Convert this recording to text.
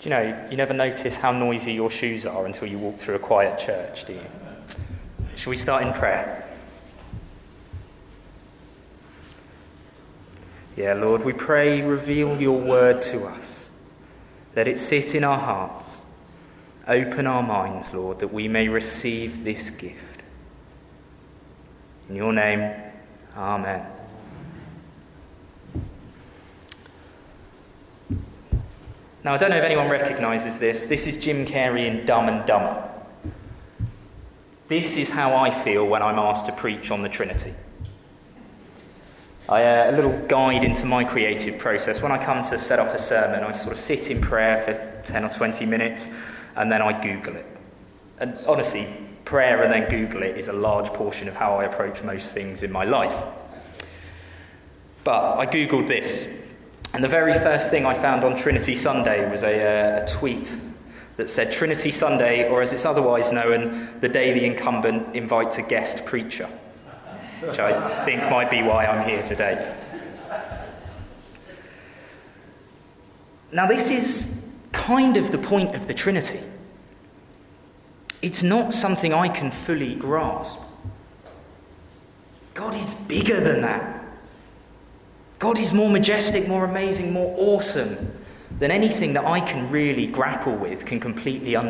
Do you know, you never notice how noisy your shoes are until you walk through a quiet church, do you? Shall we start in prayer? Yeah, Lord, we pray, reveal your word to us. Let it sit in our hearts. Open our minds, Lord, that we may receive this gift. In your name, Amen. Now, I don't know if anyone recognises this. This is Jim Carrey in Dumb and Dumber. This is how I feel when I'm asked to preach on the Trinity. I, uh, a little guide into my creative process. When I come to set up a sermon, I sort of sit in prayer for 10 or 20 minutes and then I Google it. And honestly, prayer and then Google it is a large portion of how I approach most things in my life. But I Googled this and the very first thing I found on Trinity Sunday was a, uh, a tweet that said Trinity Sunday, or as it's otherwise known, the day the incumbent invites a guest preacher, which I think might be why I'm here today. Now, this is kind of the point of the Trinity. It's not something I can fully grasp. God is bigger than that. God is more majestic, more amazing, more awesome than anything that I can really grapple with, can completely understand.